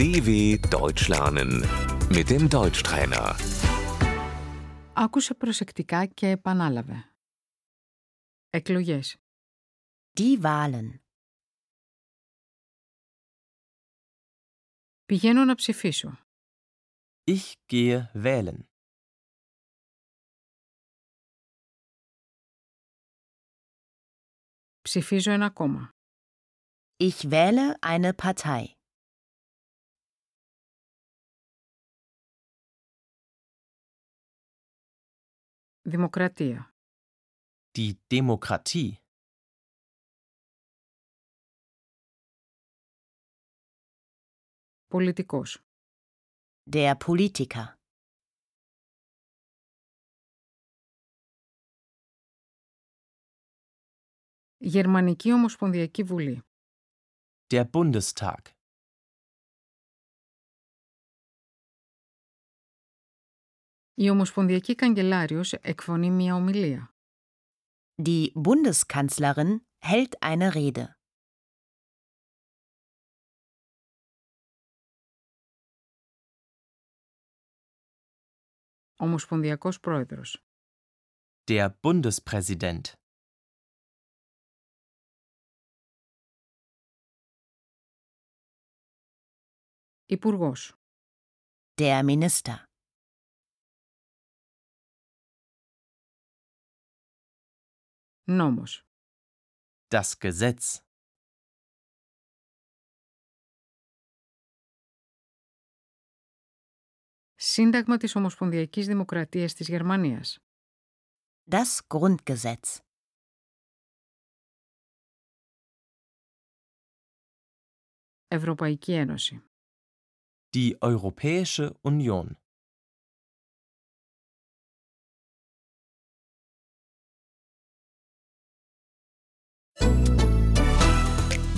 DW Deutsch lernen mit dem Deutschtrainer. Άκουσε προσεκτικά και επανάλαβε. Εκλογές. Die Wahlen. Πηγαίνω να ψηφίσω. Ich gehe wählen. Ψηφίζω ένα κόμμα. Ich wähle eine Partei. Δημοκρατία. Die Demokratie. Πολιτικός. Der Politiker. Γερμανική Ομοσπονδιακή Βουλή. Der Bundestag. Η Ομοσπονδιακή Καγκελάριος εκφωνεί μια ομιλία. Die Bundeskanzlerin hält eine Rede. Ομοσπονδιακός Πρόεδρος. Der Bundespräsident. Υπουργός. Der Minister. Νόμος. Das Gesetz. Σύνταγμα της Ομοσπονδιακής Δημοκρατίας της Γερμανίας. Das Grundgesetz. Ευρωπαϊκή Ένωση. Die Europäische Union.